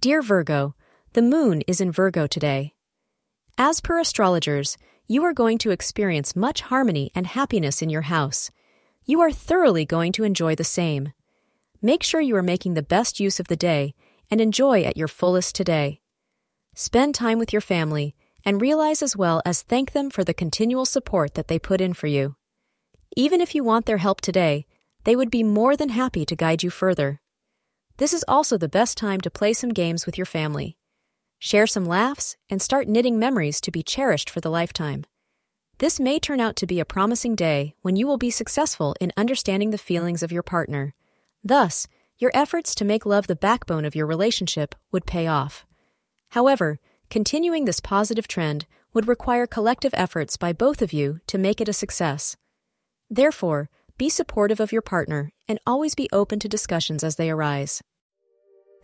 Dear Virgo, the moon is in Virgo today. As per astrologers, you are going to experience much harmony and happiness in your house. You are thoroughly going to enjoy the same. Make sure you are making the best use of the day and enjoy at your fullest today. Spend time with your family and realize as well as thank them for the continual support that they put in for you. Even if you want their help today, they would be more than happy to guide you further. This is also the best time to play some games with your family. Share some laughs and start knitting memories to be cherished for the lifetime. This may turn out to be a promising day when you will be successful in understanding the feelings of your partner. Thus, your efforts to make love the backbone of your relationship would pay off. However, continuing this positive trend would require collective efforts by both of you to make it a success. Therefore, be supportive of your partner and always be open to discussions as they arise.